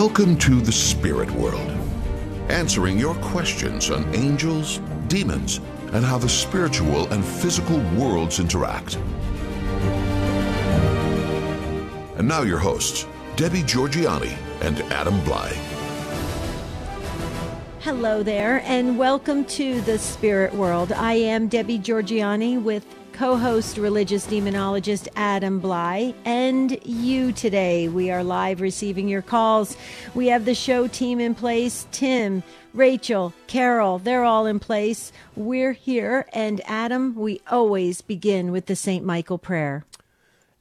Welcome to the spirit world, answering your questions on angels, demons, and how the spiritual and physical worlds interact. And now, your hosts, Debbie Georgianni and Adam Blai. Hello there, and welcome to the spirit world. I am Debbie Georgianni with co host religious demonologist Adam Blai, and you today. We are live receiving your calls. We have the show team in place Tim, Rachel, Carol, they're all in place. We're here, and Adam, we always begin with the St. Michael prayer.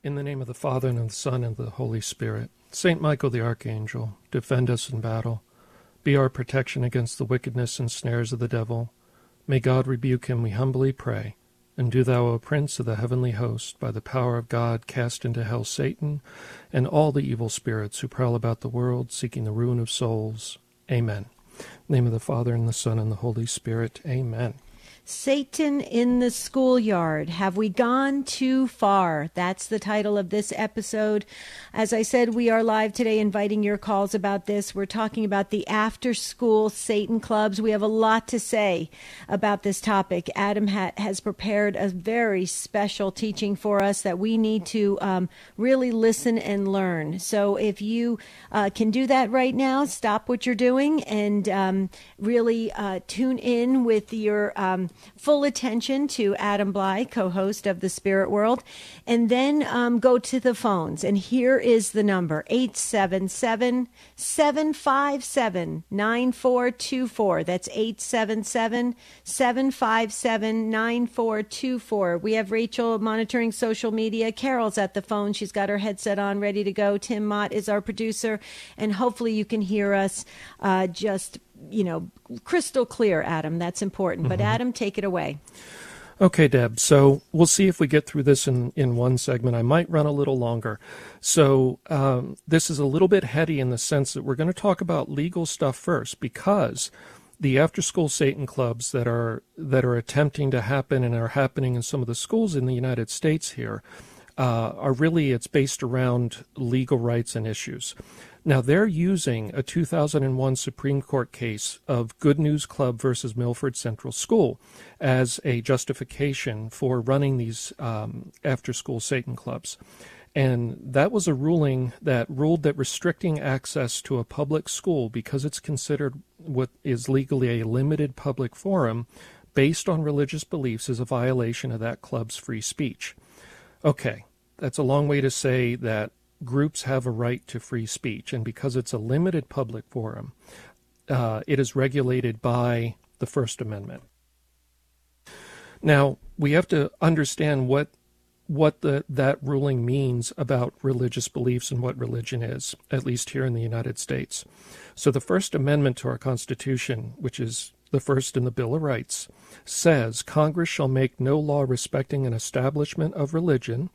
In the name of the Father, and of the Son, and of the Holy Spirit. Saint Michael the Archangel, defend us in battle. Be our protection against the wickedness and snares of the devil. May God rebuke him, we humbly pray. And do thou, O Prince of the heavenly host, by the power of God, cast into hell Satan and all the evil spirits who prowl about the world, seeking the ruin of souls. Amen. The name of the Father, and the Son, and the Holy Spirit. Amen. Satan in the Schoolyard. Have we gone too far? That's the title of this episode. As I said, we are live today inviting your calls about this. We're talking about the after school Satan clubs. We have a lot to say about this topic. Adam ha- has prepared a very special teaching for us that we need to um, really listen and learn. So if you uh, can do that right now, stop what you're doing and um, really uh, tune in with your. Um, full attention to Adam Blai, co host of The Spirit World, and then um, go to the phones. And here is the number 877 757 9424. That's 877 757 9424. We have Rachel monitoring social media. Carol's at the phone. She's got her headset on, ready to go. Tim Mott is our producer, and hopefully you can hear us uh, just you know, crystal clear, Adam. That's important. Mm-hmm. But Adam, take it away. Okay, Deb. So we'll see if we get through this in, in one segment. I might run a little longer. So um, this is a little bit heady in the sense that we're going to talk about legal stuff first because the after school Satan clubs that are that are attempting to happen and are happening in some of the schools in the United States here uh, are really it's based around legal rights and issues. Now, they're using a 2001 Supreme Court case of Good News Club versus Milford Central School as a justification for running these um, after school Satan clubs. And that was a ruling that ruled that restricting access to a public school because it's considered what is legally a limited public forum based on religious beliefs is a violation of that club's free speech. Okay, that's a long way to say that groups have a right to free speech, and because it's a limited public forum, uh, it is regulated by the First Amendment. Now, we have to understand what what the, that ruling means about religious beliefs and what religion is, at least here in the United States. So, the First Amendment to our Constitution, which is the first in the Bill of Rights, says Congress shall make no law respecting an establishment of religion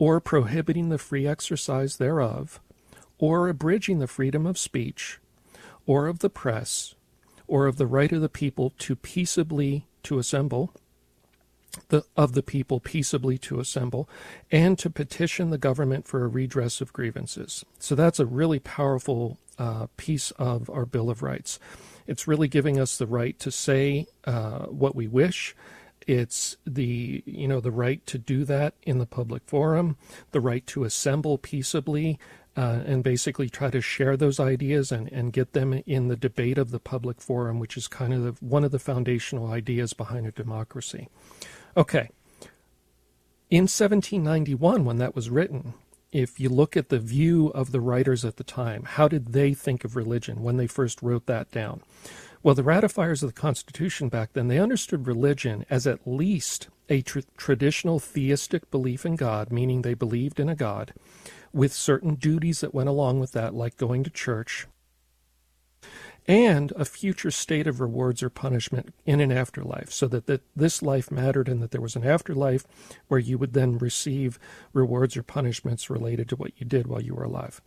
or prohibiting the free exercise thereof, or abridging the freedom of speech, or of the press, or of the right of the people to peaceably to assemble, the, of the people peaceably to assemble, and to petition the government for a redress of grievances. So that's a really powerful uh, piece of our Bill of Rights. It's really giving us the right to say uh, what we wish it's the you know the right to do that in the public forum, the right to assemble peaceably, uh, and basically try to share those ideas and, and get them in the debate of the public forum, which is kind of the, one of the foundational ideas behind a democracy. Okay. In 1791, when that was written, if you look at the view of the writers at the time, how did they think of religion when they first wrote that down? Well, the ratifiers of the Constitution back then, they understood religion as at least a tr- traditional theistic belief in God, meaning they believed in a God, with certain duties that went along with that, like going to church, and a future state of rewards or punishment in an afterlife, so that, that this life mattered and that there was an afterlife where you would then receive rewards or punishments related to what you did while you were alive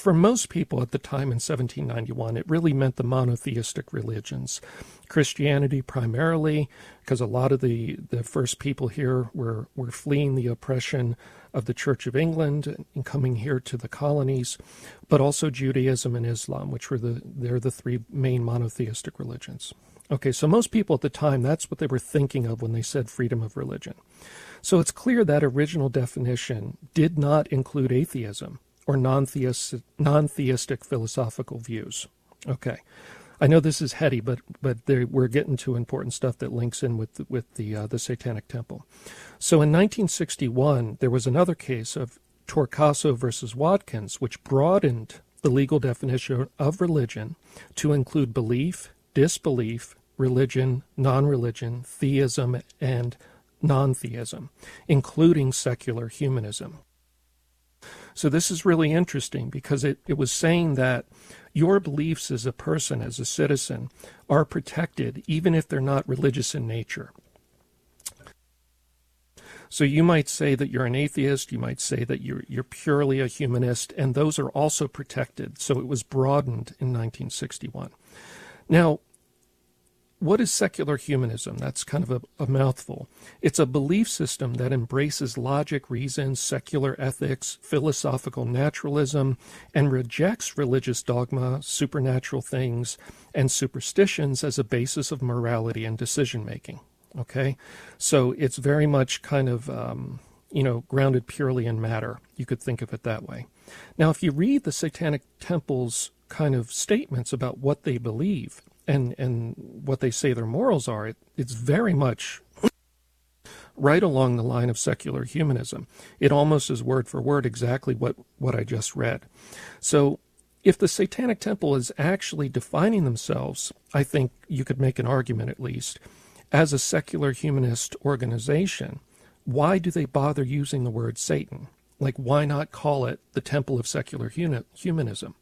for most people at the time in 1791, it really meant the monotheistic religions. Christianity primarily, because a lot of the, the first people here were, were fleeing the oppression of the Church of England and coming here to the colonies, but also Judaism and Islam, which were the they're the three main monotheistic religions. Okay, so most people at the time that's what they were thinking of when they said freedom of religion. So it's clear that original definition did not include atheism or non-theistic, philosophical views. Okay. I know this is heady, but but we're getting to important stuff that links in with with the uh, the Satanic Temple. So in 1961, there was another case of Torcaso versus Watkins, which broadened the legal definition of religion to include belief, disbelief, religion, non-religion, theism, and non-theism, including secular humanism. So this is really interesting because it, it was saying that your beliefs as a person, as a citizen, are protected even if they're not religious in nature. So you might say that you're an atheist, you might say that you're, you're purely a humanist, and those are also protected. So it was broadened in 1961. Now, what is secular humanism? That's kind of a, a, mouthful. It's a belief system that embraces logic, reason, secular ethics, philosophical naturalism, and rejects religious dogma, supernatural things, and superstitions as a basis of morality and decision making. Okay? So it's very much kind of, um, you know, grounded purely in matter. You could think of it that way. Now, if you read the Satanic Temple's kind of statements about what they believe, and and what they say their morals are, it, it's very much right along the line of secular humanism. It almost is word for word exactly what, what I just read. So if the Satanic Temple is actually defining themselves, I think you could make an argument at least, as a secular humanist organization, why do they bother using the word Satan? Like, why not call it the Temple of Secular Humanism?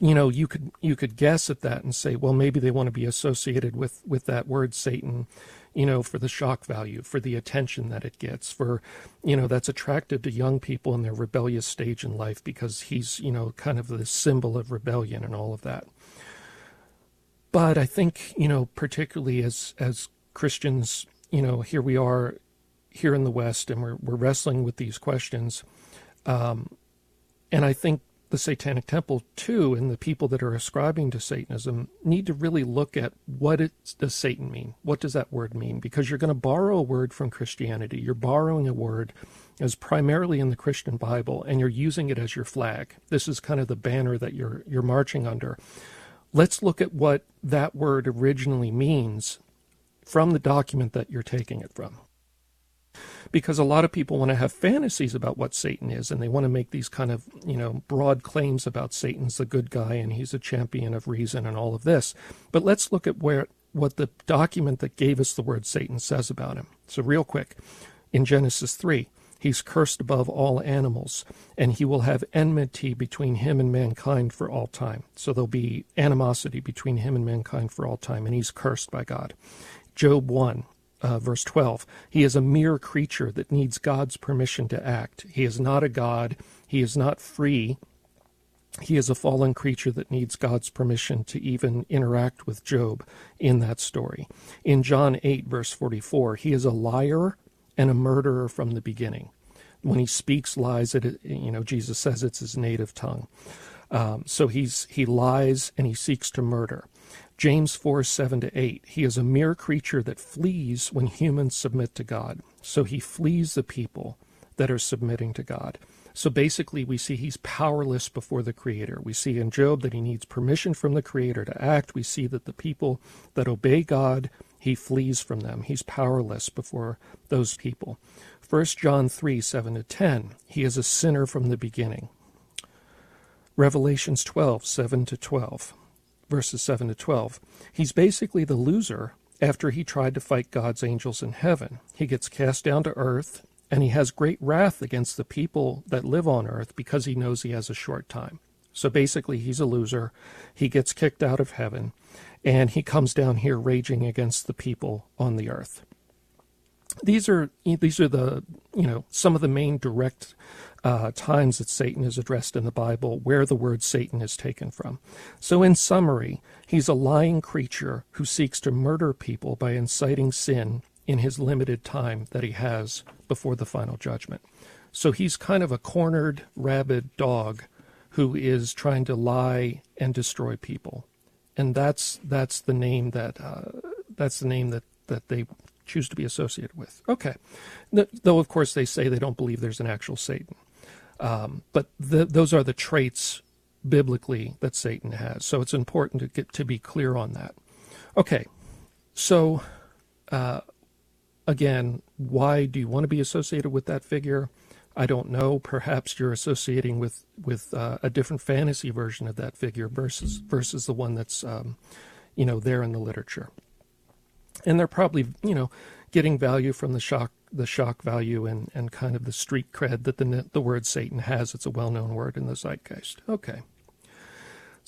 You know you could you could guess at that and say well maybe they want to be associated with with that word satan you know for the shock value for the attention that it gets for you know that's attractive to young people in their rebellious stage in life because he's you know kind of the symbol of rebellion and all of that. But i think you know particularly as as christians you know here we are here in the west and we're we're wrestling with these questions um, and i think the Satanic Temple too, and the people that are ascribing to Satanism need to really look at what does Satan mean? What does that word mean? Because you're going to borrow a word from Christianity. You're borrowing a word as primarily in the Christian Bible, and you're using it as your flag. This is kind of the banner that you're you're marching under. Let's look at what that word originally means from the document that you're taking it from because a lot of people want to have fantasies about what Satan is and they want to make these kind of, you know, broad claims about Satan's the good guy and he's a champion of reason and all of this. But let's look at where what the document that gave us the word Satan says about him. So real quick, in Genesis 3, he's cursed above all animals and he will have enmity between him and mankind for all time. So there'll be animosity between him and mankind for all time and he's cursed by God. Job 1, uh, verse 12. He is a mere creature that needs God's permission to act. He is not a God. He is not free. He is a fallen creature that needs God's permission to even interact with Job in that story. In John 8, verse 44, he is a liar and a murderer from the beginning. When he speaks lies, it, you know, Jesus says it's his native tongue. Um, so he's he lies and he seeks to murder. James 4 7 to 8. He is a mere creature that flees when humans submit to God. So he flees the people that are submitting to God. So basically, we see he's powerless before the Creator. We see in Job that he needs permission from the Creator to act. We see that the people that obey God, he flees from them. He's powerless before those people. 1 John 3 7 to 10. He is a sinner from the beginning. Revelations 12 7 to 12 verses 7 to 12. He's basically the loser after he tried to fight God's angels in heaven. He gets cast down to earth, and he has great wrath against the people that live on earth because he knows he has a short time. So basically, he's a loser. He gets kicked out of heaven, and he comes down here raging against the people on the earth. These are these are the you know some of the main direct uh, times that Satan is addressed in the Bible, where the word Satan is taken from. So, in summary, he's a lying creature who seeks to murder people by inciting sin in his limited time that he has before the final judgment. So he's kind of a cornered, rabid dog who is trying to lie and destroy people, and that's that's the name that uh, that's the name that that they choose to be associated with. Okay, though of course they say they don't believe there's an actual Satan, um, but the, those are the traits biblically that Satan has. So it's important to get to be clear on that. Okay, so uh, again, why do you want to be associated with that figure? I don't know. Perhaps you're associating with with uh, a different fantasy version of that figure versus versus the one that's um, you know there in the literature. And they're probably you know getting value from the shock the shock value and, and kind of the street cred that the the word Satan has. It's a well known word in the zeitgeist. Okay.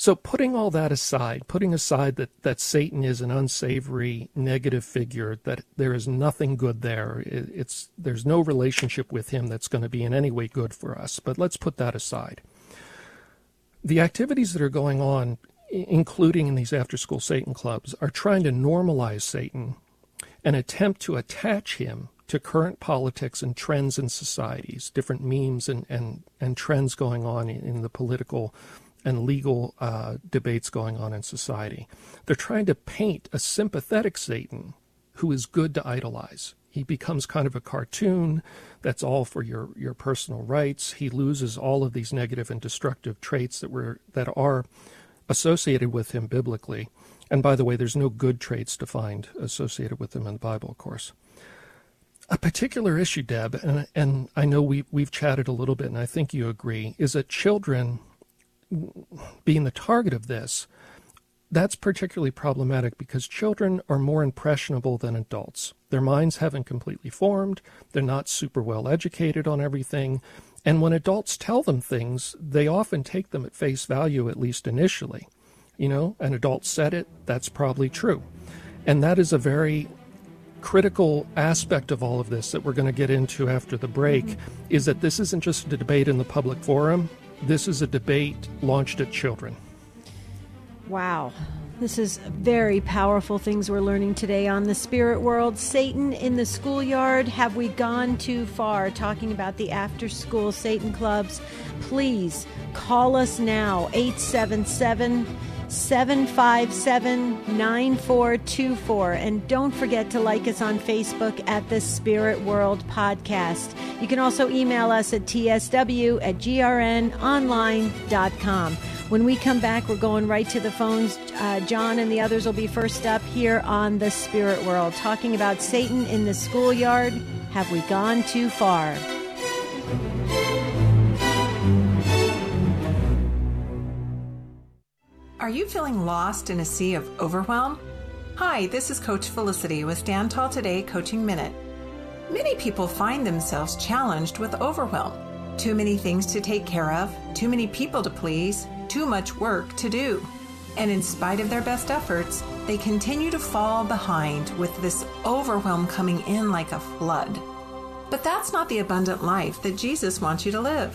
So putting all that aside, putting aside that, that Satan is an unsavory negative figure, that there is nothing good there, it, it's there's no relationship with him that's going to be in any way good for us. But let's put that aside. The activities that are going on, including in these after-school Satan clubs, are trying to normalize Satan and attempt to attach him to current politics and trends in societies, different memes and, and, and trends going on in, in the political and legal uh, debates going on in society. They're trying to paint a sympathetic Satan who is good to idolize. He becomes kind of a cartoon that's all for your, your personal rights. He loses all of these negative and destructive traits that were that are associated with him biblically. And by the way, there's no good traits to find associated with them in the Bible, of course. A particular issue, Deb, and, and I know we, we've chatted a little bit, and I think you agree, is that children being the target of this, that's particularly problematic because children are more impressionable than adults. Their minds haven't completely formed, they're not super well educated on everything, and when adults tell them things, they often take them at face value, at least initially. You know, an adult said it, that's probably true. And that is a very critical aspect of all of this that we're going to get into after the break mm-hmm. is that this isn't just a debate in the public forum. This is a debate launched at children. Wow. This is very powerful things we're learning today on the spirit world. Satan in the schoolyard. Have we gone too far talking about the after school Satan clubs? Please call us now 877 757 9424. And don't forget to like us on Facebook at the Spirit World Podcast. You can also email us at tsw at grnonline.com. When we come back, we're going right to the phones. Uh, John and the others will be first up here on the Spirit World, talking about Satan in the schoolyard. Have we gone too far? Are you feeling lost in a sea of overwhelm? Hi, this is Coach Felicity with Stand Tall Today Coaching Minute. Many people find themselves challenged with overwhelm. Too many things to take care of, too many people to please, too much work to do. And in spite of their best efforts, they continue to fall behind with this overwhelm coming in like a flood. But that's not the abundant life that Jesus wants you to live.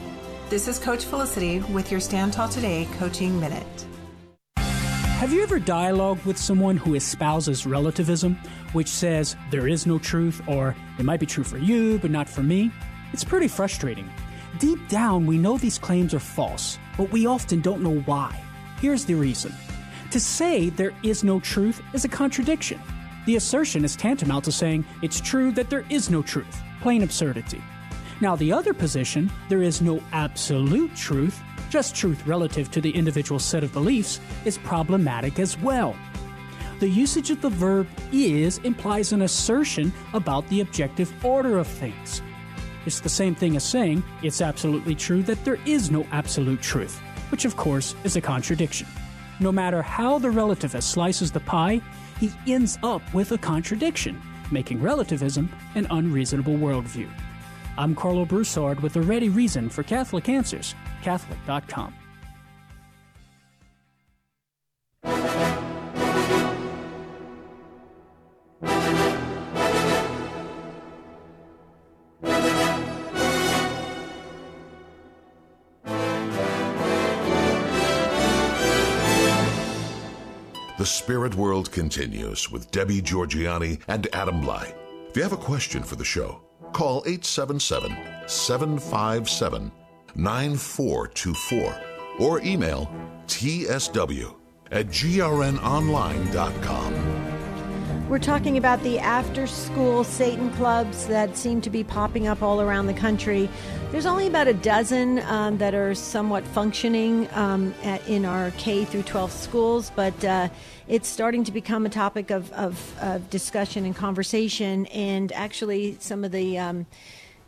This is Coach Felicity with your Stand Tall Today Coaching Minute. Have you ever dialogued with someone who espouses relativism, which says there is no truth or it might be true for you but not for me? It's pretty frustrating. Deep down, we know these claims are false, but we often don't know why. Here's the reason. To say there is no truth is a contradiction. The assertion is tantamount to saying it's true that there is no truth. Plain absurdity. Now, the other position, there is no absolute truth, just truth relative to the individual set of beliefs, is problematic as well. The usage of the verb is implies an assertion about the objective order of things. It's the same thing as saying it's absolutely true that there is no absolute truth, which of course is a contradiction. No matter how the relativist slices the pie, he ends up with a contradiction making relativism an unreasonable worldview. I'm Karlo Broussard with a ready reason for Catholic Answers, Catholic.com. The Spirit World continues with Debbie Georgianni and Adam Blai. If you have a question for the show, call 877 757 9424 or email tsw at grnonline.com. We're talking about the after school Satan clubs that seem to be popping up all around the country. There's only about a dozen um, that are somewhat functioning um, at, in our K through 12 schools, but uh, it's starting to become a topic of, of, of, discussion and conversation. And actually, some of the um,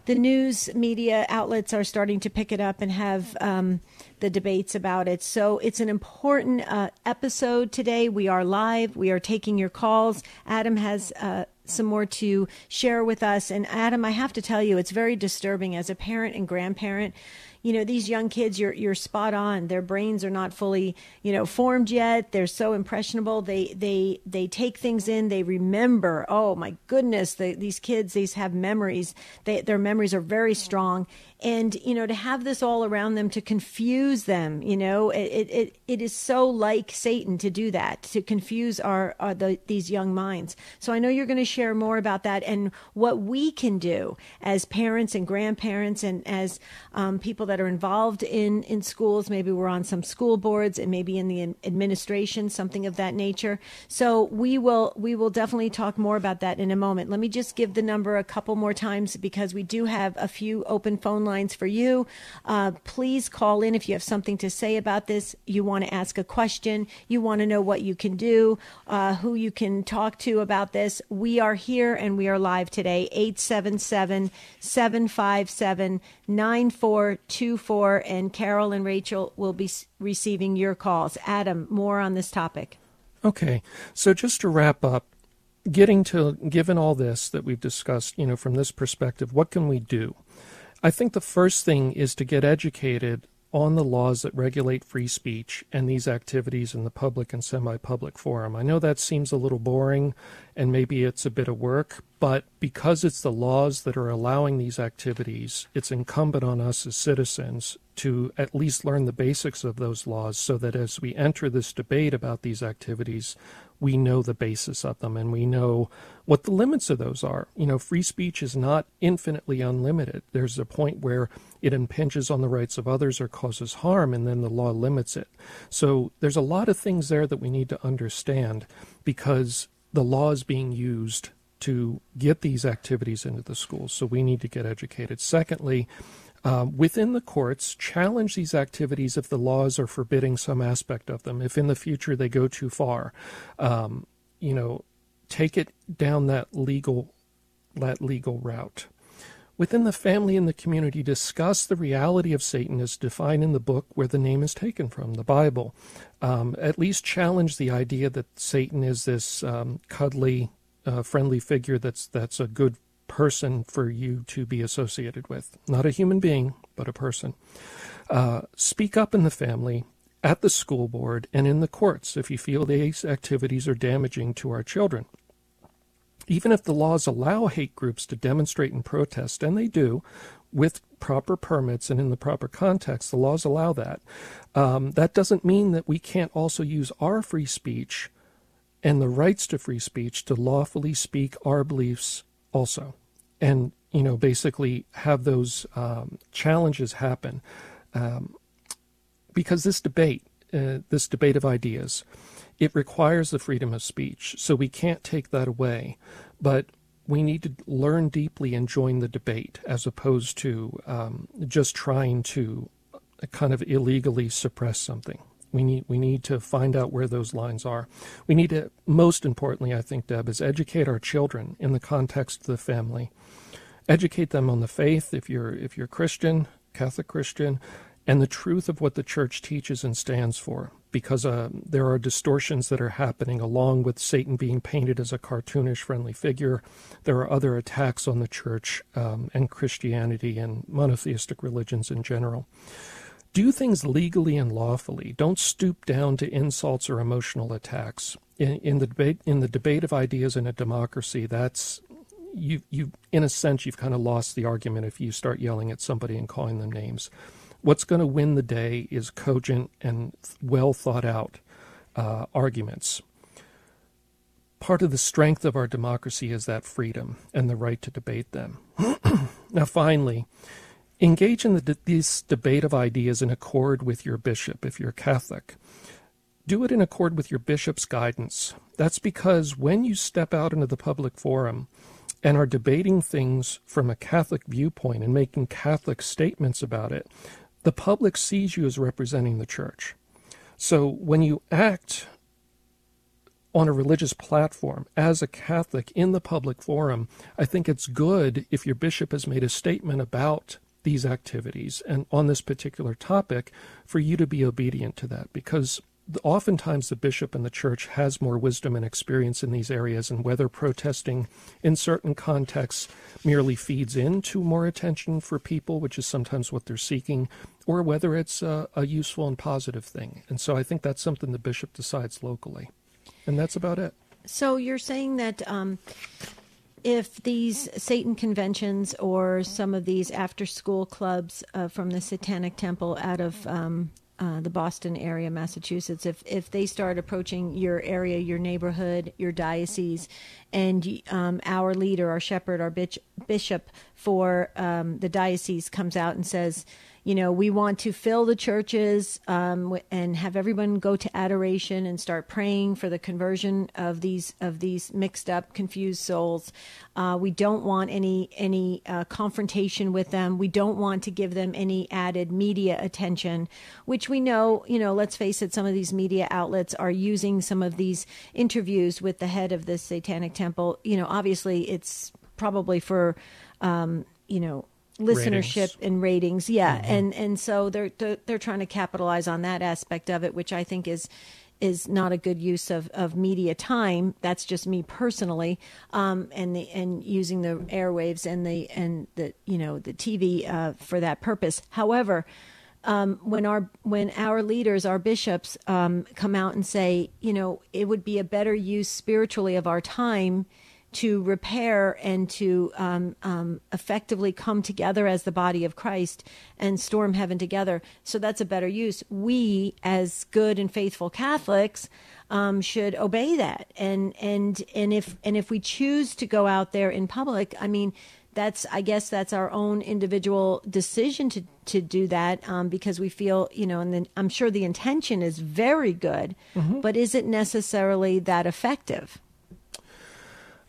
the news media outlets are starting to pick it up and have um, the debates about it. So it's an important uh, episode today. We are live. We are taking your calls. Adam has uh, some more to share with us. And Adam, I have to tell you, it's very disturbing as a parent and grandparent you know these young kids you're you're spot on. Their brains are not fully you know formed yet. They're so impressionable. They they they take things in. They remember oh my goodness the, these kids these have memories. They, their memories are very strong and you know to have this all around them to confuse them you know it it, it is so like satan to do that to confuse our, our the, these young minds. So i know you're going to share more about that and what we can do as parents and grandparents and as um, people that are involved in in schools. Maybe we're on some school boards and maybe in the administration something of that nature. So we will we will definitely talk more about that in a moment. Let me just give the number a couple more times because we do have a few open phone lines lines for you. Uh, please call in if you have something to say about this. You want to ask a question. You want to know what you can do, uh, who you can talk to about this. We are here and we are live today. 877 757 9424. And Carol and Rachel will be receiving your calls. Adam, more on this topic. Okay. So just to wrap up, getting to given all this that we've discussed, you know, from this perspective, what can we do? I think the first thing is to get educated on the laws that regulate free speech and these activities in the public and semi public forum. I know that seems a little boring and maybe it's a bit of work, but because it's the laws that are allowing these activities, it's incumbent on us as citizens to at least learn the basics of those laws so that as we enter this debate about these activities, we know the basis of them and we know what the limits of those are. You know, free speech is not infinitely unlimited. There's a point where it impinges on the rights of others or causes harm, and then the law limits it. So there's a lot of things there that we need to understand because the law is being used to get these activities into the schools. So we need to get educated. Secondly, um, within the courts challenge these activities if the laws are forbidding some aspect of them. If in the future they go too far, um, you know, take it down that legal that legal route. Within the family and the community, discuss the reality of Satan as defined in the book where the name is taken from, the Bible. Um, at least challenge the idea that Satan is this um, cuddly, uh, friendly figure that's that's a good person for you to be associated with. Not a human being, but a person. Uh, speak up in the family, at the school board, and in the courts if you feel these activities are damaging to our children. Even if the laws allow hate groups to demonstrate and protest, and they do, with proper permits and in the proper context, the laws allow that. Um, that doesn't mean that we can't also use our free speech and the rights to free speech to lawfully speak our beliefs also. And you know basically have those um, challenges happen um, because this debate uh, this debate of ideas it requires the freedom of speech. So we can't take that away but we need to learn deeply and join the debate as opposed to um, just trying to kind of illegally suppress something we need we need to find out where those lines are. We need to most importantly, I think, Deb, is educate our children in the context of the family educate them on the faith if you're if you're Christian, Catholic Christian, and the truth of what the church teaches and stands for. because uh, there are distortions that are happening along with Satan being painted as a cartoonish friendly figure. There are other attacks on the church um, and Christianity and monotheistic religions in general. Do things legally and lawfully. Don't stoop down to insults or emotional attacks. In, in the debate, in the debate of ideas in a democracy, that's you. You, in a sense, you've kind of lost the argument if you start yelling at somebody and calling them names. What's going to win the day is cogent and well thought out uh, arguments. Part of the strength of our democracy is that freedom and the right to debate them. now, finally, engage in the, this debate of ideas in accord with your bishop if you're Catholic. Do it in accord with your bishop's guidance. That's because when you step out into the public forum and are debating things from a Catholic viewpoint and making Catholic statements about it, the public sees you as representing the church. So when you act on a religious platform as a Catholic in the public forum, I think it's good if your bishop has made a statement about these activities and on this particular topic for you to be obedient to that because oftentimes the bishop and the church has more wisdom and experience in these areas, and whether protesting in certain contexts merely feeds into more attention for people, which is sometimes what they're seeking, or whether it's a, a useful and positive thing. And so I think that's something the bishop decides locally. And that's about it. So you're saying that um, if these Satan conventions or some of these after school clubs uh, from the Satanic Temple out of um, uh, the Boston area, Massachusetts, if if they start approaching your area, your neighborhood, your diocese, and um, our leader, our shepherd, our bishop for um, the diocese comes out and says, you know, we want to fill the churches um, and have everyone go to adoration and start praying for the conversion of these of these mixed up, confused souls. Uh, we don't want any any uh, confrontation with them. We don't want to give them any added media attention, which we know, you know. Let's face it, some of these media outlets are using some of these interviews with the head of the Satanic Temple. You know, obviously, it's probably for um, you know listenership ratings. and ratings yeah mm-hmm. and and so they're, they're they're trying to capitalize on that aspect of it which i think is is not a good use of, of media time. That's just me personally, um, and the and using the airwaves and the and the you know the TV uh, for that purpose. However, um, when our when our leaders, our bishops, um, come out and say, you know, it would be a better use spiritually of our time to repair and to um, um, effectively come together as the body of Christ and storm heaven together. So that's a better use. We, as good and faithful Catholics, um, should obey that. And and and if and if we choose to go out there in public, I mean, that's I guess that's our own individual decision to to do that um, because we feel you know, and then I'm sure the intention is very good, mm-hmm. but is it necessarily that effective?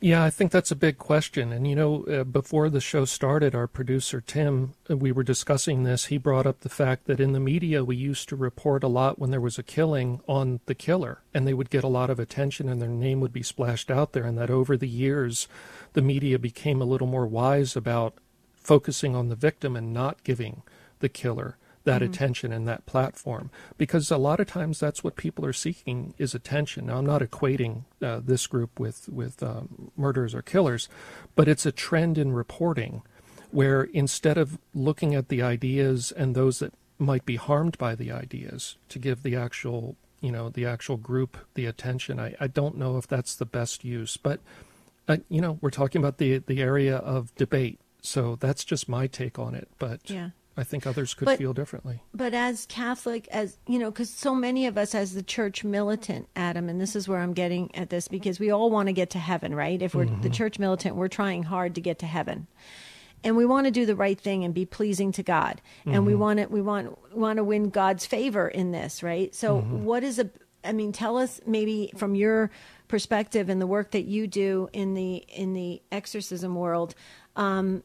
Yeah, I think that's a big question. And, you know, uh, before the show started, our producer, Tim, uh, we were discussing this. He brought up the fact that in the media, we used to report a lot when there was a killing on the killer, and they would get a lot of attention and their name would be splashed out there. And that over the years, the media became a little more wise about focusing on the victim and not giving the killer that mm-hmm. attention and that platform because a lot of times that's what people are seeking is attention. Now I'm not equating uh, this group with with um, murderers or killers, but it's a trend in reporting where instead of looking at the ideas and those that might be harmed by the ideas to give the actual you know the actual group the attention I, I don't know if that's the best use but uh, you know we're talking about the the area of debate so that's just my take on it but yeah I think others could but, feel differently. But as Catholic, as you know, because so many of us, as the church militant, Adam, and this is where I'm getting at this, because we all want to get to heaven, right? If we're mm-hmm. the church militant, we're trying hard to get to heaven, and we want to do the right thing and be pleasing to God, and mm-hmm. we want to we want want to win God's favor in this, right? So, mm-hmm. what is a? I mean, tell us maybe from your perspective and the work that you do in the in the exorcism world. Um,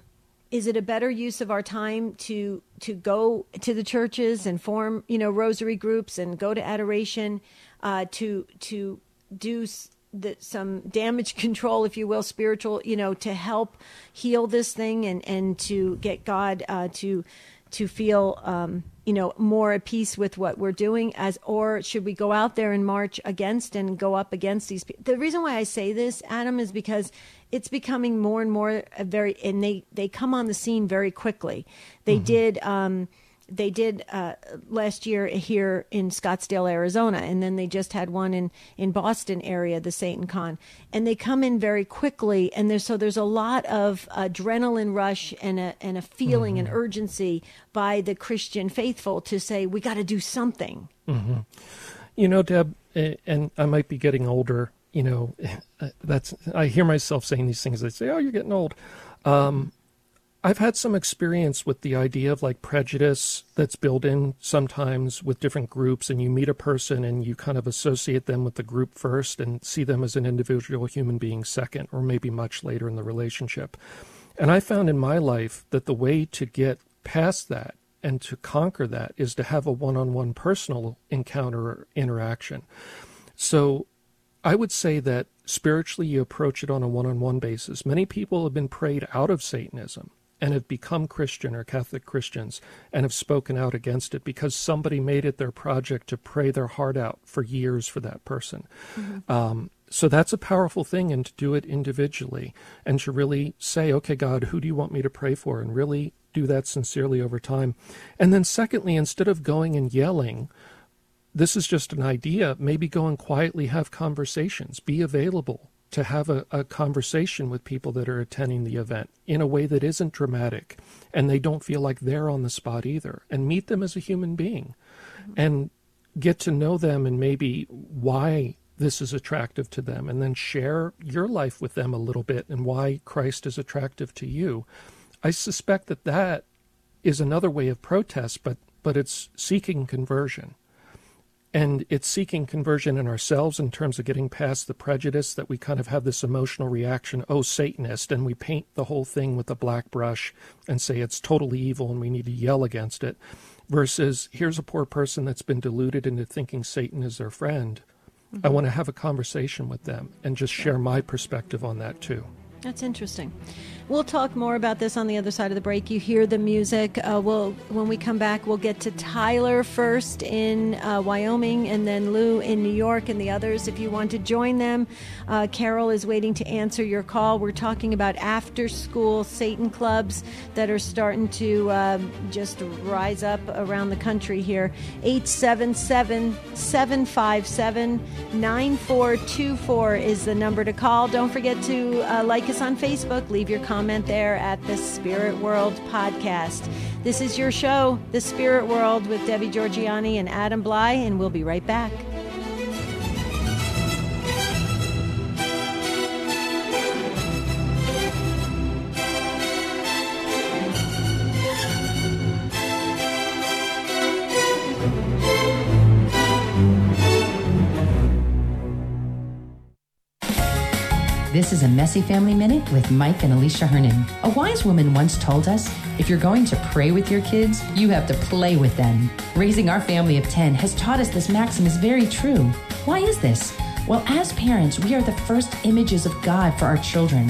is it a better use of our time to to go to the churches and form you know rosary groups and go to adoration uh, to to do the, some damage control if you will spiritual you know to help heal this thing and and to get god uh, to to feel um, you know more at peace with what we're doing as or should we go out there and march against and go up against these people the reason why i say this adam is because it's becoming more and more very and they they come on the scene very quickly they mm-hmm. did um, they did uh, last year here in Scottsdale, Arizona, and then they just had one in in Boston area, the Satan Con, and they come in very quickly, and there's so there's a lot of adrenaline rush and a and a feeling mm-hmm. and urgency by the Christian faithful to say we got to do something. Mm-hmm. You know, Deb, and I might be getting older. You know, that's I hear myself saying these things. I say, "Oh, you're getting old." Um, I've had some experience with the idea of like prejudice that's built in sometimes with different groups, and you meet a person and you kind of associate them with the group first and see them as an individual human being second, or maybe much later in the relationship. And I found in my life that the way to get past that and to conquer that is to have a one on one personal encounter or interaction. So I would say that spiritually you approach it on a one on one basis. Many people have been prayed out of Satanism and have become Christian or Catholic Christians and have spoken out against it because somebody made it their project to pray their heart out for years for that person. Mm-hmm. Um, so that's a powerful thing, and to do it individually and to really say, okay, God, who do you want me to pray for? And really do that sincerely over time. And then, secondly, instead of going and yelling, this is just an idea. Maybe go and quietly have conversations, be available, to have a, a, conversation with people that are attending the event in a way that isn't dramatic and they don't feel like they're on the spot either and meet them as a human being mm-hmm. and get to know them and maybe why this is attractive to them and then share your life with them a little bit and why Christ is attractive to you. I suspect that that is another way of protest but but it's seeking conversion and it's seeking conversion in ourselves in terms of getting past the prejudice that we kind of have this emotional reaction, oh, Satanist, and we paint the whole thing with a black brush and say it's totally evil and we need to yell against it, versus here's a poor person that's been deluded into thinking Satan is their friend. Mm-hmm. I want to have a conversation with them and just share my perspective on that too. That's interesting. We'll talk more about this on the other side of the break. You hear the music. Uh, we'll when we come back, we'll get to Tyler first in uh, Wyoming, and then Lou in New York, and the others. If you want to join them, uh, Carol is waiting to answer your call. We're talking about after-school Satan clubs that are starting to um, just rise up around the country here. 877-757-9424 is the number to call. Don't forget to uh, like us on Facebook. Leave your comments comment there at the Spirit World podcast. This is your show, The Spirit World, with Debbie Georgianni and Adam Blai, and we'll be right back. Is a Messy Family Minute with Mike and Alicia Hernon. A wise woman once told us if you're going to pray with your kids, you have to play with them. Raising our family of 10 has taught us this maxim is very true. Why is this? Well, as parents, we are the first images of God for our children.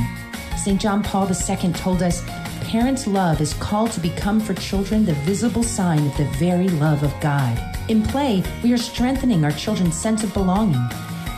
St. John Paul II told us parents' love is called to become for children the visible sign of the very love of God. In play, we are strengthening our children's sense of belonging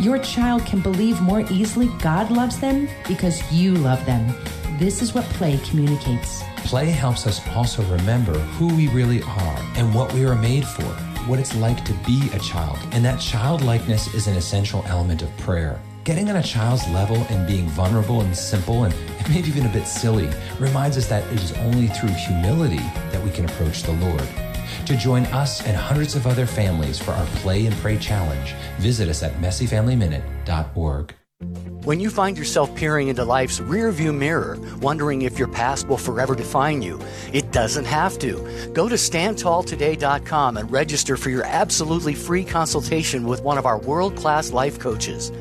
your child can believe more easily God loves them because you love them. This is what play communicates. Play helps us also remember who we really are and what we are made for, what it's like to be a child. And that childlikeness is an essential element of prayer. Getting on a child's level and being vulnerable and simple and maybe even a bit silly reminds us that it is only through humility that we can approach the Lord. To join us and hundreds of other families for our Play and Pray Challenge, visit us at messyfamilyminute.org. When you find yourself peering into life's rearview mirror, wondering if your past will forever define you, it doesn't have to. Go to standtalltoday.com and register for your absolutely free consultation with one of our world class life coaches.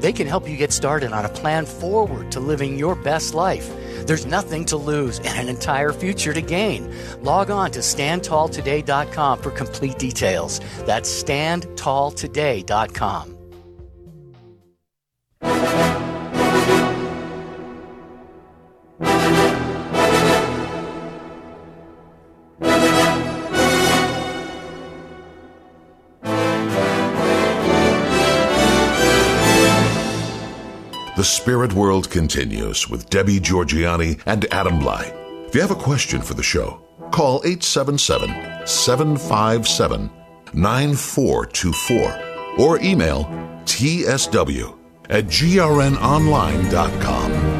They can help you get started on a plan forward to living your best life. There's nothing to lose and an entire future to gain. Log on to standtalltoday.com for complete details. That's standtalltoday.com. The Spirit World continues with Debbie Georgianni and Adam Blai. If you have a question for the show, call 877 757 9424 or email tsw at grnonline.com.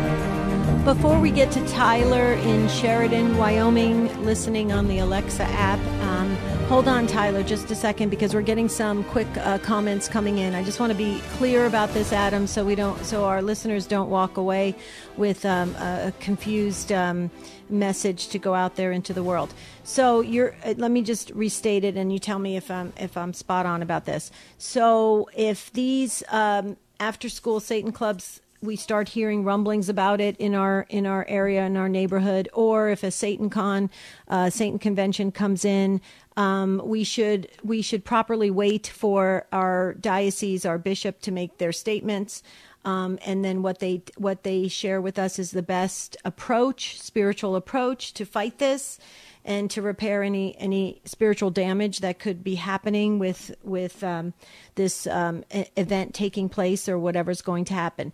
Before we get to Tyler in Sheridan, Wyoming, listening on the Alexa app, um, hold on, Tyler, just a second because we're getting some quick uh, comments coming in. I just want to be clear about this, Adam, so we don't, so our listeners don't walk away with um, a confused um, message to go out there into the world. So you're, uh, let me just restate it, and you tell me if I'm if I'm spot on about this. So if these um, after school Satan clubs we start hearing rumblings about it in our in our area in our neighborhood, or if a Satan con, uh, Satan convention comes in, um, we should we should properly wait for our diocese, our bishop, to make their statements. Um, and then what they what they share with us is the best approach, spiritual approach to fight this, and to repair any any spiritual damage that could be happening with with um, this um, event taking place or whatever's going to happen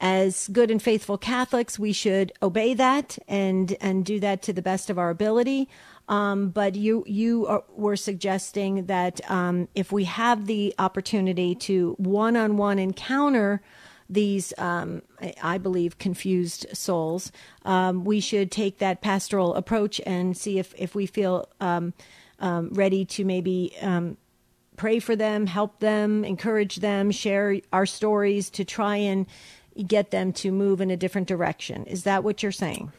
as good and faithful Catholics, we should obey that and and do that to the best of our ability. Um, but you you are, were suggesting that um, if we have the opportunity to one on one encounter these, um, I believe, confused souls, um, we should take that pastoral approach and see if if we feel um, um, ready to maybe pray for them, help them, encourage them, share our stories to try and get them to move in a different direction. Is that what you're saying?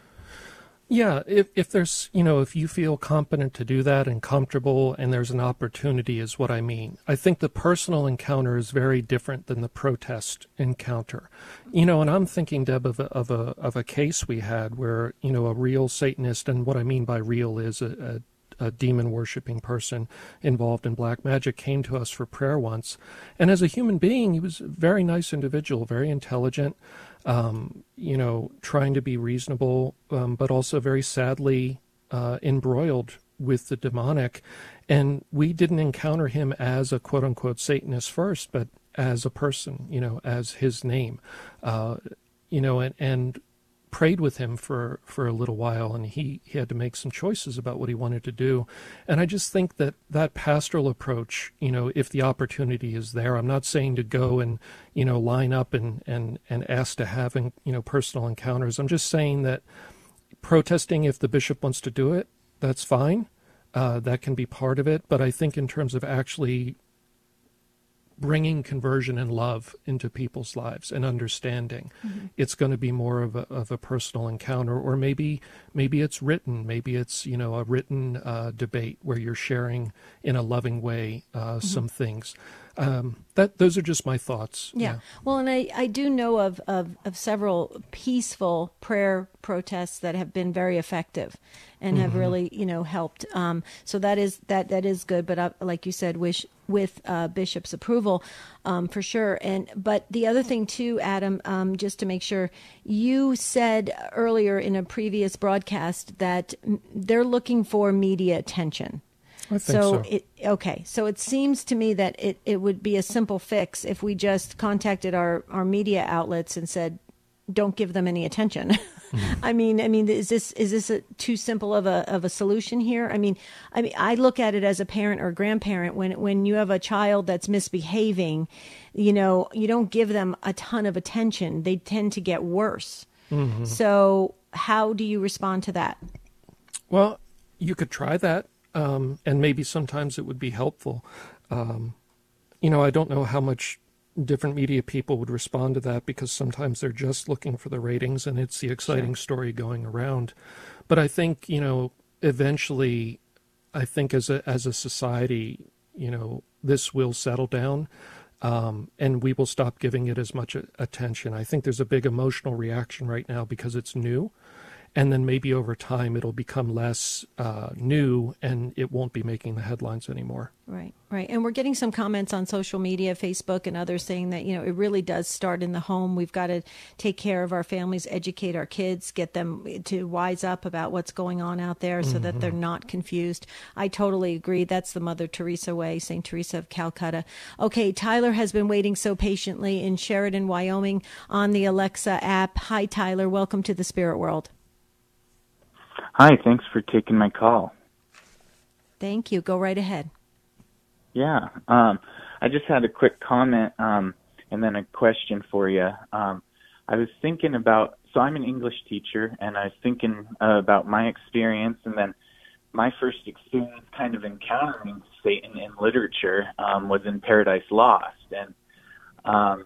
Yeah, if if there's you know if you feel competent to do that and comfortable and there's an opportunity is what I mean. I think the personal encounter is very different than the protest encounter. You know, and I'm thinking Deb of a, of a of a case we had where you know a real Satanist and what I mean by real is a, a a demon worshiping person involved in black magic came to us for prayer once. And as a human being, he was a very nice individual, very intelligent, um, you know, trying to be reasonable, um, but also very sadly uh, embroiled with the demonic. And we didn't encounter him as a quote unquote Satanist first, but as a person, you know, as his name. Uh, you know, and, and prayed with him for, for a little while, and he, he had to make some choices about what he wanted to do. And I just think that that pastoral approach, you know, if the opportunity is there, I'm not saying to go and, you know, line up and, and, and ask to have, you know, personal encounters. I'm just saying that protesting, if the bishop wants to do it, that's fine. Uh, that can be part of it. But I think in terms of actually bringing conversion and love into people's lives and understanding. Mm-hmm. It's going to be more of a, of a personal encounter, or maybe maybe it's written, maybe it's you know a written uh, debate where you're sharing in a loving way uh, mm-hmm. some things. Um, that those are just my thoughts. Yeah. yeah. Well, and I, I do know of, of, of several peaceful prayer protests that have been very effective and have mm-hmm. really you know helped. Um, so that is that that is good. But uh, like you said, wish with uh, Bishop's approval um, for sure. And but the other thing too, Adam, um, just to make sure, you said earlier in a previous broadcast that they're looking for media attention. I think so, so. It, okay, so it seems to me that it, it would be a simple fix if we just contacted our, our media outlets and said, don't give them any attention. Mm-hmm. I mean, I mean, is this is this a, too simple of a of a solution here? I mean, I mean, I look at it as a parent or grandparent when when you have a child that's misbehaving, you know, you don't give them a ton of attention; they tend to get worse. Mm-hmm. So, how do you respond to that? Well, you could try that, um, and maybe sometimes it would be helpful. Um, you know, I don't know how much different media people would respond to that because sometimes they're just looking for the ratings and it's the exciting sure. story going around. But I think, you know, eventually I think as a as a society, you know, this will settle down. Um, and we will stop giving it as much attention. I think there's a big emotional reaction right now because it's new, and then maybe over time it'll become less uh, new and it won't be making the headlines anymore. Right, right. And we're getting some comments on social media, Facebook and others saying that, you know, it really does start in the home. We've got to take care of our families, educate our kids, get them to wise up about what's going on out there so mm-hmm. that they're not confused. I totally agree. That's the Mother Teresa way, St. Teresa of Calcutta. Okay, Tyler has been waiting so patiently in Sheridan, Wyoming on the Alexa app. Hi, Tyler. Welcome to the Spirit World. Hi, thanks for taking my call. Thank you. Go right ahead. Yeah. Um, I just had a quick comment um, and then a question for you. Um, I was thinking about, so I'm an English teacher, and I was thinking uh, about my experience and then my first experience kind of encountering Satan in literature um, was in Paradise Lost. And, um,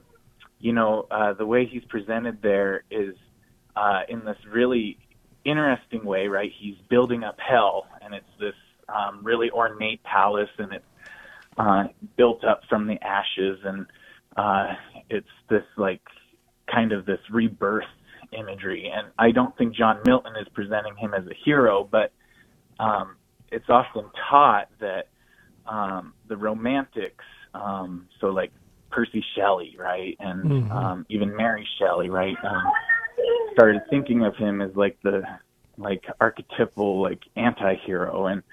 you know, uh, the way he's presented there is uh, in this really interesting way, right? He's building up hell, and it's this um, really ornate palace, and it's uh, built up from the ashes, and uh, it's this like kind of this rebirth imagery. And I don't think John Milton is presenting him as a hero, but um, it's often taught that um, the romantics, um, so like Percy Shelley, right, and mm-hmm. um, even Mary Shelley, right, um, started thinking of him as like the like archetypal like anti-hero, and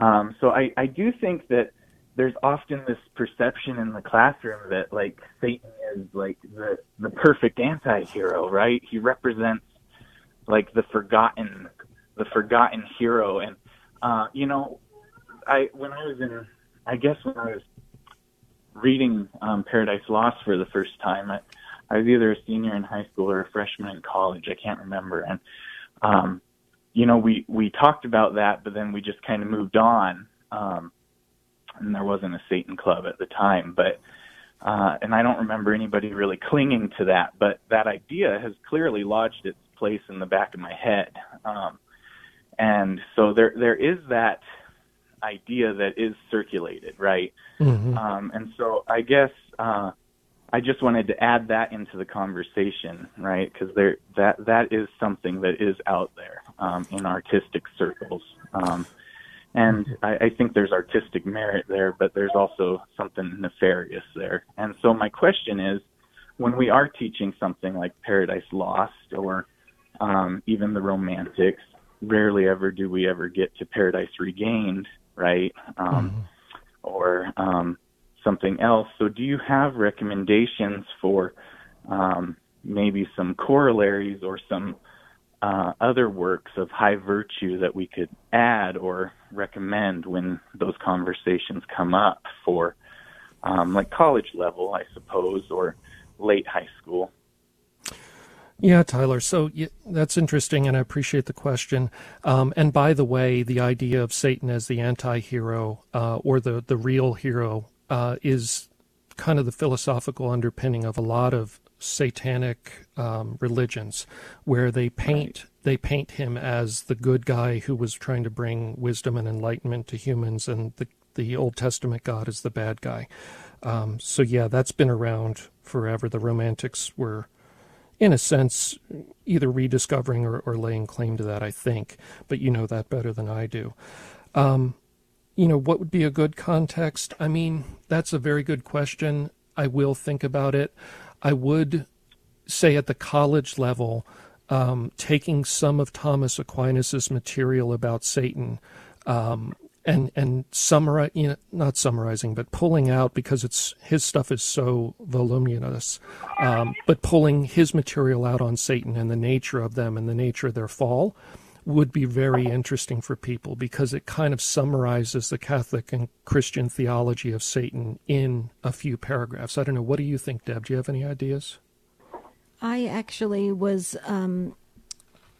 um, so I I do think that there's often this perception in the classroom that like Satan is like the the perfect anti-hero, right? He represents like the forgotten the forgotten hero and uh you know I when I was in I guess when I was reading um Paradise Lost for the first time I, I was either a senior in high school or a freshman in college, I can't remember and um you know we we talked about that but then we just kind of moved on um and there wasn't a Satan club at the time, but uh, and I don't remember anybody really clinging to that. But that idea has clearly lodged its place in the back of my head, um, and so there there is that idea that is circulated, right? Mm-hmm. Um, and so I guess uh, I just wanted to add that into the conversation, right? Because there that that is something that is out there um, in artistic circles. Um, and I, I think there's artistic merit there, but there's also something nefarious there. And so my question is, when we are teaching something like Paradise Lost or um, even the Romantics, rarely ever do we ever get to Paradise Regained, right? Um, mm-hmm. Or um, something else. So, do you have recommendations for um, maybe some corollaries or some uh, other works of high virtue that we could add or recommend when those conversations come up for um, like college level, I suppose, or late high school. Yeah, Tyler. So yeah, that's interesting, and I appreciate the question. Um, and by the way, the idea of Satan as the anti-hero uh, or the the real hero uh, is kind of the philosophical underpinning of a lot of satanic um, religions, where they paint right. they paint him as the good guy who was trying to bring wisdom and enlightenment to humans, and the the Old Testament God is the bad guy. Um, so yeah, that's been around forever. The Romantics were, in a sense, either rediscovering or, or laying claim to that. I think, but you know that better than I do. Um, you know, what would be a good context? I mean, that's a very good question. I will think about it. I would say at the college level, um, taking some of Thomas Aquinas's material about Satan um, and and summarize, you know, not summarizing, but pulling out because it's his stuff is so voluminous, um, but pulling his material out on Satan and the nature of them and the nature of their fall would be very interesting for people because it kind of summarizes the Catholic and Christian theology of Satan in a few paragraphs. I don't know. What do you think, Deb? Do you have any ideas? I actually was um,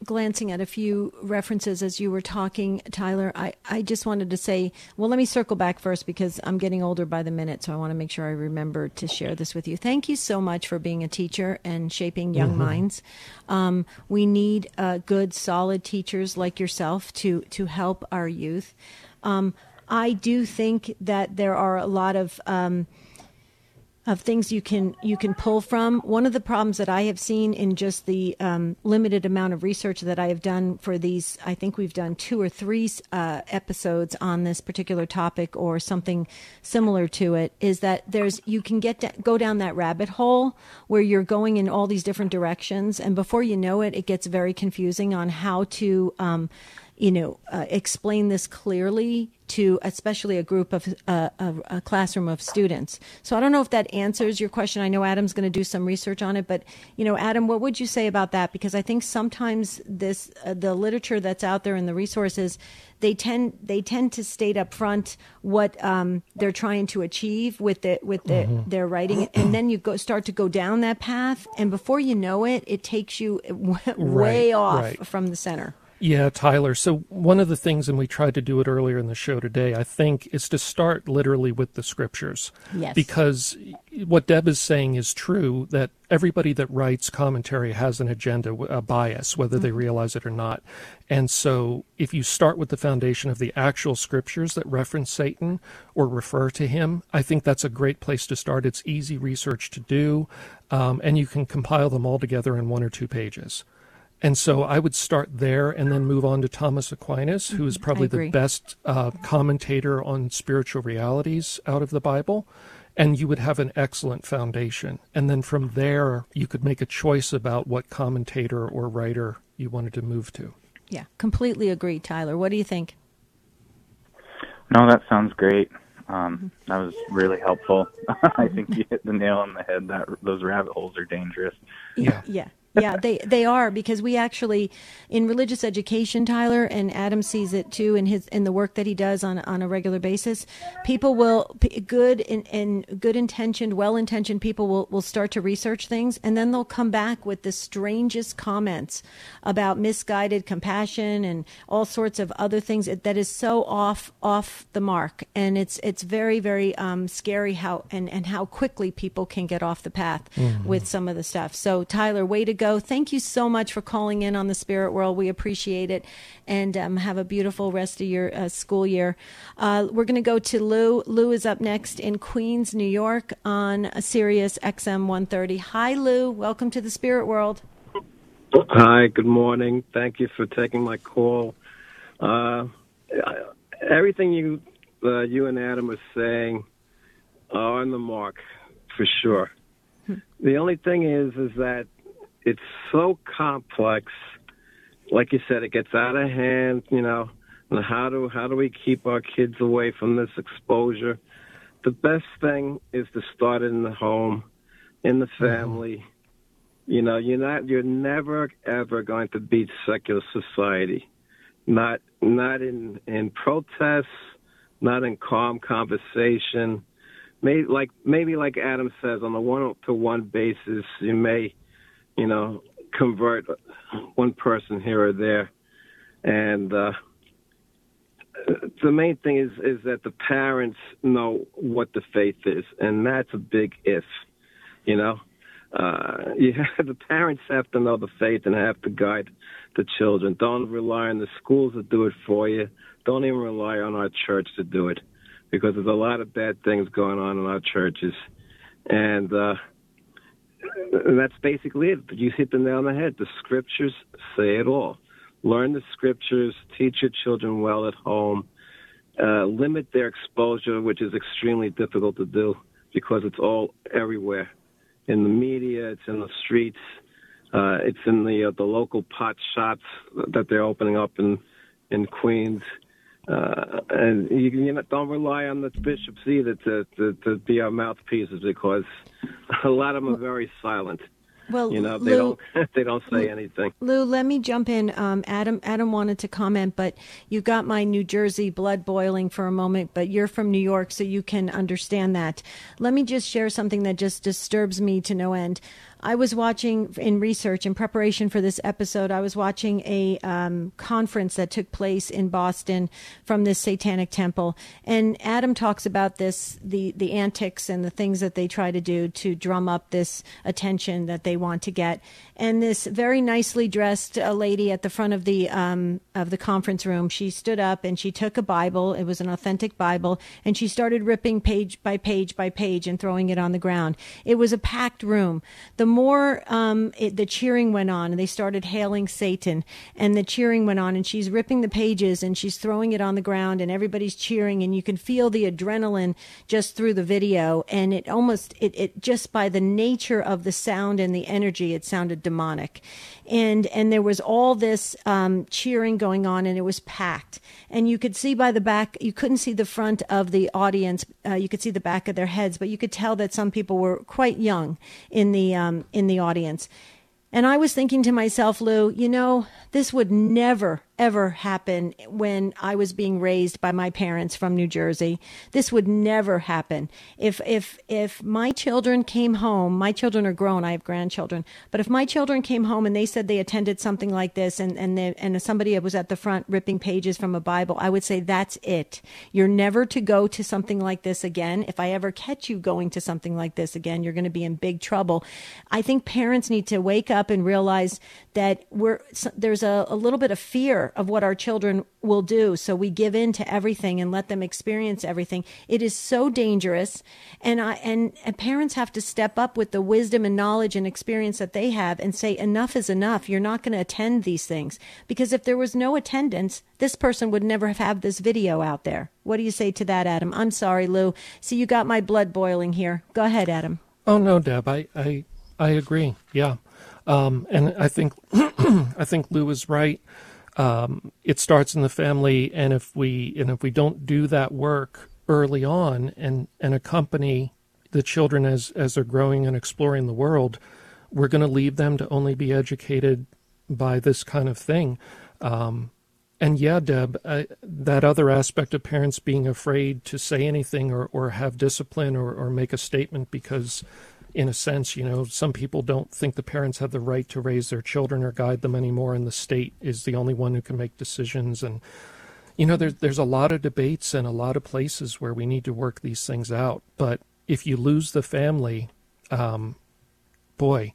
glancing at a few references as you were talking, Tyler. I, I just wanted to say, well, let me circle back first because I'm getting older by the minute, so I want to make sure I remember to share this with you. Thank you so much for being a teacher and shaping young mm-hmm. minds. Um, we need uh, good, solid teachers like yourself to to help our youth. Um, I do think that there are a lot of um, of things you can you can pull from. One of the problems that I have seen in just the um, limited amount of research that I have done for these, I think we've done two or three uh, episodes on this particular topic or something similar to it, is that there's you can get to, go down that rabbit hole where you're going in all these different directions, and before you know it, it gets very confusing on how to. Um, you know, uh, explain this clearly to especially a group of uh, a, a, classroom of students. So I don't know if that answers your question. I know Adam's going to do some research on it, but you know, Adam, what would you say about that? Because I think sometimes this uh, the literature that's out there and the resources they tend they tend to state up front what um, they're trying to achieve with the with the, mm-hmm. their writing, and then you go start to go down that path, and before you know it, it takes you way right, off right. from the center. Yeah, Tyler. So, one of the things, and we tried to do it earlier in the show today, I think, is to start literally with the scriptures. Yes. Because what Deb is saying is true that everybody that writes commentary has an agenda, a bias, whether mm-hmm. they realize it or not. And so, if you start with the foundation of the actual scriptures that reference Satan or refer to him, I think that's a great place to start. It's easy research to do, um, and you can compile them all together in one or two pages. And so I would start there and then move on to Thomas Aquinas, who is mm-hmm. probably the best uh, commentator on spiritual realities out of the Bible. And you would have an excellent foundation. And then from there, you could make a choice about what commentator or writer you wanted to move to. Yeah, completely agree, Tyler. What do you think? No, that sounds great. Um, that was really helpful. I think you hit the nail on the head. That those rabbit holes are dangerous. Yeah, yeah, yeah, they they are because we actually in religious education, Tyler and Adam sees it too in his in the work that he does on on a regular basis. People will good and, and good intentioned, well intentioned people will will start to research things, and then they'll come back with the strangest comments about misguided compassion and all sorts of other things that is so off off the mark, and it's it's very very um, scary how and and how quickly people can get off the path mm-hmm. with some of the stuff. So Tyler, way to go. Thank you so much for calling in on the Spirit World. We appreciate it. And um, have a beautiful rest of your uh, school year. Uh, we're going to go to Lou. Lou is up next in Queens, New York on Sirius XM 130. Hi, Lou. Welcome to the Spirit World. Hi, good morning. Thank you for taking my call. Uh, everything you uh, you and Adam are saying are on the mark for sure. Hmm. The only thing is, is that it's so complex. Like you said, it gets out of hand. You know, and how do how do we keep our kids away from this exposure? The best thing is to start in the home, in the mm-hmm. family. Mm-hmm. You know, you're not you're never ever going to beat secular society. Not not in in protests, not in calm conversation. Maybe like maybe like Adam says, on a one to one basis, you may you know, convert one person here or there. And uh, the main thing is is that the parents know what the faith is, and that's a big if. You know, uh, you have, the parents have to know the faith and have to guide the children. Don't rely on the schools to do it for you. Don't even rely on our church to do it, because there's a lot of bad things going on in our churches, and uh, that's basically it. You hit the nail on the head. The scriptures say it all. Learn the scriptures, teach your children well at home, uh, limit their exposure, which is extremely difficult to do because it's all everywhere. In the media, it's in the streets, uh, it's in the uh, the local pot shops that they're opening up in in Queens. Uh, and you, you know, don't rely on the bishops either to, to, to be our mouthpieces because a lot of them are very silent. Well, you know, they Lou, don't they don't say anything. Lou, let me jump in. Um, Adam Adam wanted to comment, but you got my New Jersey blood boiling for a moment. But you're from New York, so you can understand that. Let me just share something that just disturbs me to no end. I was watching in research in preparation for this episode. I was watching a um, conference that took place in Boston from this Satanic temple, and Adam talks about this the the antics and the things that they try to do to drum up this attention that they want to get. And this very nicely dressed uh, lady at the front of the um, of the conference room, she stood up and she took a Bible. It was an authentic Bible, and she started ripping page by page by page and throwing it on the ground. It was a packed room. The more um, it, the cheering went on, and they started hailing Satan, and the cheering went on, and she's ripping the pages and she's throwing it on the ground, and everybody's cheering, and you can feel the adrenaline just through the video, and it almost it, it just by the nature of the sound and the energy, it sounded demonic, and and there was all this um, cheering going on, and it was packed, and you could see by the back, you couldn't see the front of the audience, uh, you could see the back of their heads, but you could tell that some people were quite young in the um, in the audience. And I was thinking to myself, Lou, you know, this would never, ever happen when I was being raised by my parents from New Jersey. This would never happen. If, if, if my children came home, my children are grown, I have grandchildren, but if my children came home and they said they attended something like this and, and, they, and somebody was at the front ripping pages from a Bible, I would say, that's it. You're never to go to something like this again. If I ever catch you going to something like this again, you're going to be in big trouble. I think parents need to wake up and realize that we're, there's a, a little bit of fear of what our children will do. So we give in to everything and let them experience everything. It is so dangerous. And I, and, and parents have to step up with the wisdom and knowledge and experience that they have and say, enough is enough. You're not going to attend these things. Because if there was no attendance, this person would never have had this video out there. What do you say to that, Adam? I'm sorry, Lou. See, you got my blood boiling here. Go ahead, Adam. Oh no, Deb. I I, I agree. Yeah. Um, and I think I think Lou is right. Um, it starts in the family, and if we and if we don't do that work early on and and accompany the children as as they're growing and exploring the world, we're going to leave them to only be educated by this kind of thing. Um, and yeah, Deb, uh, that other aspect of parents being afraid to say anything or, or have discipline or, or make a statement because in a sense, you know, some people don't think the parents have the right to raise their children or guide them anymore, and the state is the only one who can make decisions. And you know, there's there's a lot of debates and a lot of places where we need to work these things out. But if you lose the family, um, boy,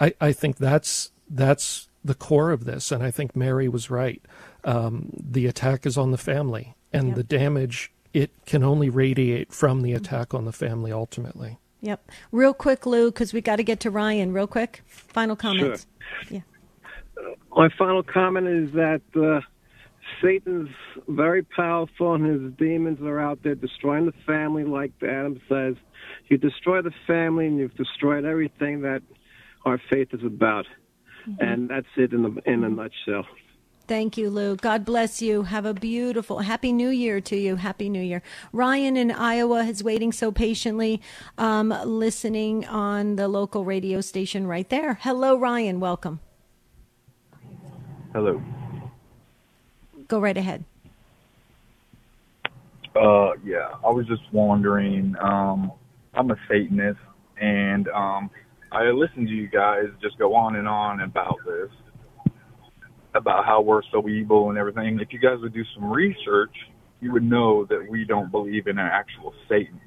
I I think that's that's the core of this, and I think Mary was right. Um, the attack is on the family, and yep. the damage it can only radiate from the attack on the family ultimately. Yep. Real quick, Lou, because we got to get to Ryan. Real quick. Final comments. Sure. Yeah. my final comment is that uh, Satan's very powerful, and his demons are out there destroying the family, like Adam says. You destroy the family, and you've destroyed everything that our faith is about. Mm-hmm. And that's it in, the, in a nutshell. Thank you, Lou. God bless you. Have a beautiful, happy new year to you. Happy new year. Ryan in Iowa is waiting so patiently, um, listening on the local radio station right there. Hello, Ryan. Welcome. Hello. Go right ahead. Uh, yeah, I was just wondering. Um, I'm a Satanist, and um, I listened to you guys just go on and on about this about how we're so evil and everything. If you guys would do some research, you would know that we don't believe in an actual Satan.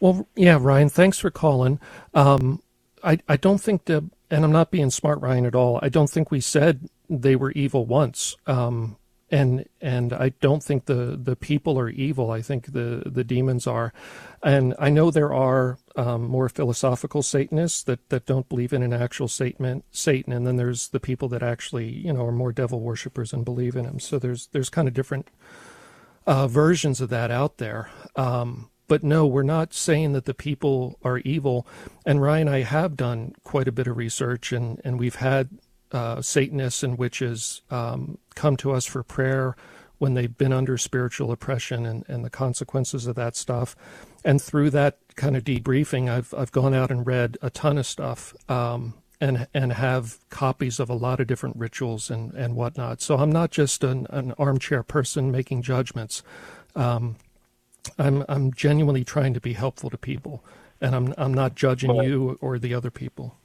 Well, yeah, Ryan, thanks for calling. Um, I I don't think that, and I'm not being smart, Ryan, at all. I don't think we said they were evil once. Um, and and I don't think the the people are evil. I think the the demons are, and I know there are um, more philosophical Satanists that that don't believe in an actual Satan, Satan, and then there's the people that actually you know are more devil worshippers and believe in him. So there's there's kind of different uh, versions of that out there. Um, but no, we're not saying that the people are evil. And Ryan, I have done quite a bit of research, and and we've had uh, Satanists and witches um, come to us for prayer when they've been under spiritual oppression and, and the consequences of that stuff. And through that kind of debriefing, I've I've gone out and read a ton of stuff um, and and have copies of a lot of different rituals and, and whatnot. So I'm not just an, an armchair person making judgments. Um, I'm I'm genuinely trying to be helpful to people and I'm I'm not judging you or the other people.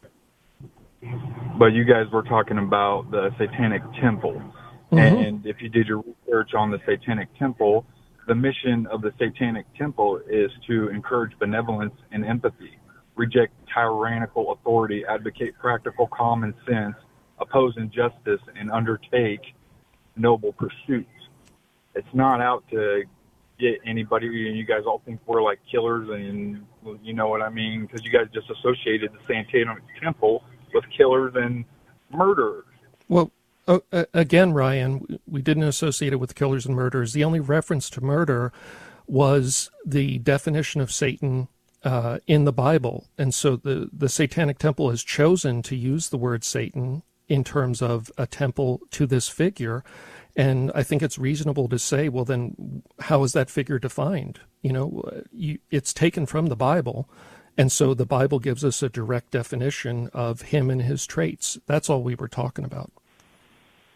But you guys were talking about the Satanic Temple, Mhm. and if you did your research on the Satanic Temple, the mission of the Satanic Temple is to encourage benevolence and empathy, reject tyrannical authority, advocate practical common sense, oppose injustice, and undertake noble pursuits. It's not out to get anybody, and you guys all think we're like killers, and you know what I mean, because you guys just associated the Satanic Temple with killers and murderers. Well, uh, uh, again, Ryan, we didn't associate it with killers and murderers. The only reference to murder was the definition of Satan uh, in the Bible, and so the the Satanic Temple has chosen to use the word Satan in terms of a temple to this figure. And I think it's reasonable to say, well, then how is that figure defined? You know, you, it's taken from the Bible. And so the Bible gives us a direct definition of him and his traits. That's all we were talking about.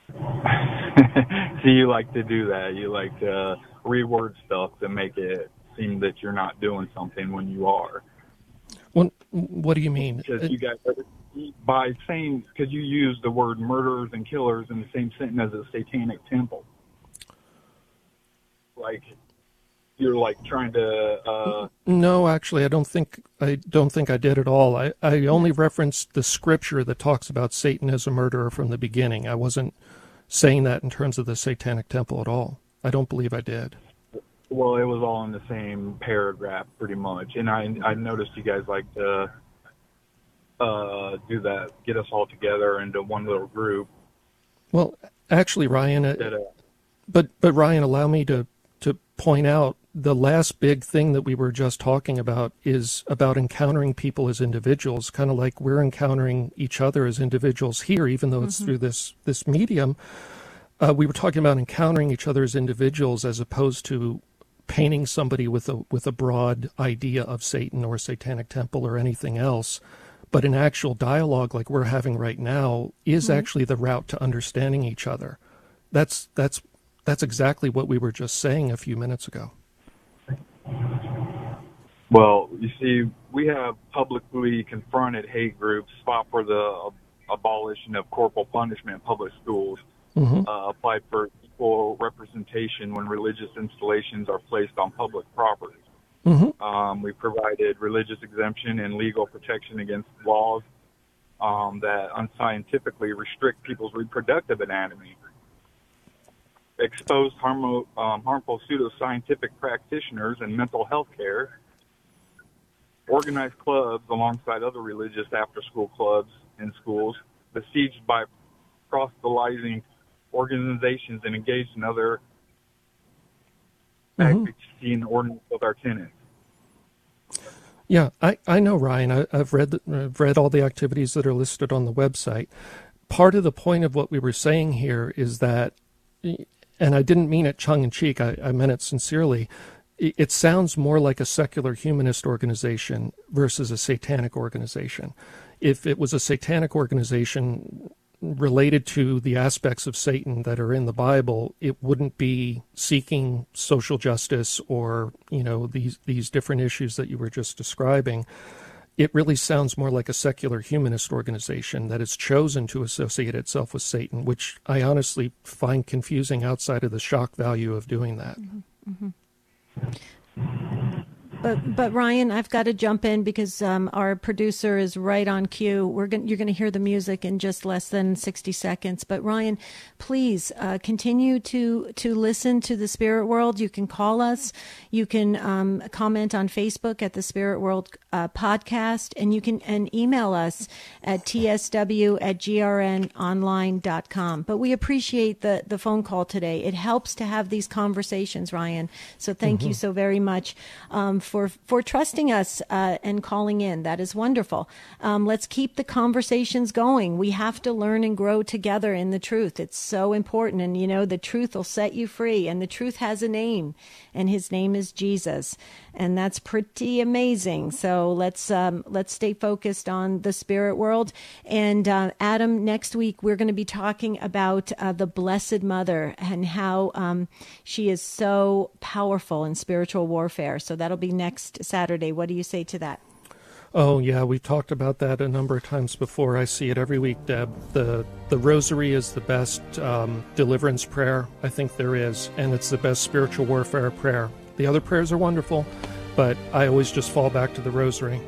so you like to do that. You like to reword stuff to make it seem that you're not doing something when you are. What, what do you mean? Because you guys, by saying, because you use the word murderers and killers in the same sentence as a satanic temple. Like, you're like trying to, uh, No, actually, I don't think I don't think I did at all. I, I only referenced the scripture that talks about Satan as a murderer from the beginning. I wasn't saying that in terms of the Satanic Temple at all. I don't believe I did. well, it was all in the same paragraph pretty much. And I, I noticed you guys like to, uh, do that, get us all together into one little group. Well, actually, Ryan, uh, That, uh, but but Ryan, allow me to to point out the last big thing that we were just talking about is about encountering people as individuals, kind of like we're encountering each other as individuals here, even though it's Mhm. through this this medium. Uh, we were talking about encountering each other as individuals, as opposed to painting somebody with a with a broad idea of Satan or Satanic Temple or anything else. But an actual dialogue like we're having right now is Mhm. actually the route to understanding each other. That's that's that's exactly what we were just saying a few minutes ago. Well, you see, we have publicly confronted hate groups, fought for the abolition of corporal punishment in public schools, Mhm. uh, applied for equal representation when religious installations are placed on public property. Mhm. Um, we provided religious exemption and legal protection against laws um, that unscientifically restrict people's reproductive anatomy, exposed harmo, um, harmful pseudoscientific practitioners in mental health care, organized clubs alongside other religious after-school clubs in schools, besieged by proselytizing organizations and engaged in other Mhm. acts in ordinance with our tenants. Yeah, I, I know Ryan. I, I've read I've read all the activities that are listed on the website. Part of the point of what we were saying here is that, and I didn't mean it tongue in cheek. I, I meant it sincerely. It, it sounds more like a secular humanist organization versus a satanic organization. If it was a satanic organization related to the aspects of Satan that are in the Bible, it wouldn't be seeking social justice or, you know, these these different issues that you were just describing. It really sounds more like a secular humanist organization that has chosen to associate itself with Satan, which I honestly find confusing outside of the shock value of doing that. Mhm. But but Ryan, I've got to jump in because um, our producer is right on cue. We're going you're going to hear the music in just less than sixty seconds. But Ryan, please uh, continue to to listen to the Spirit World. You can call us. You can um, comment on Facebook at the Spirit World uh, podcast, and you can and email us at tsw at grnonline.com. But we appreciate the the phone call today. It helps to have these conversations, Ryan. So thank you Mhm. so very much um, for for trusting us uh, and calling in. That is wonderful. Um, let's keep the conversations going. We have to learn and grow together in the truth. It's so important, and you know the truth will set you free. And the truth has a name, and His name is Jesus, and that's pretty amazing. So let's um, let's stay focused on the spirit world. And uh, Adam, next week we're going to be talking about uh, the Blessed Mother and how um, she is so powerful in spiritual warfare. So that'll be next Saturday. What do you say to that? Oh yeah, we've talked about that a number of times before. I see it every week, Deb. The the rosary is the best um, deliverance prayer I think there is, and it's the best spiritual warfare prayer. The other prayers are wonderful, but I always just fall back to the rosary.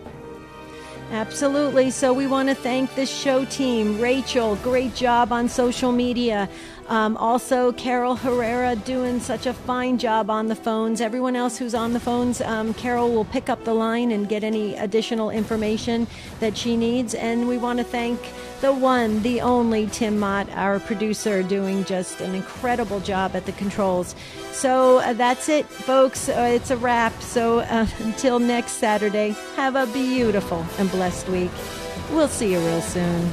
Absolutely. So we want to thank the show team. Rachel, great job on social media. Um, also, Carol Herrera doing such a fine job on the phones. Everyone else who's on the phones, um, Carol will pick up the line and get any additional information that she needs. And we want to thank the one, the only Tim Mott, our producer, doing just an incredible job at the controls. So uh, that's it, folks. Uh, it's a wrap. So uh, until next Saturday, have a beautiful and blessed week. We'll see you real soon.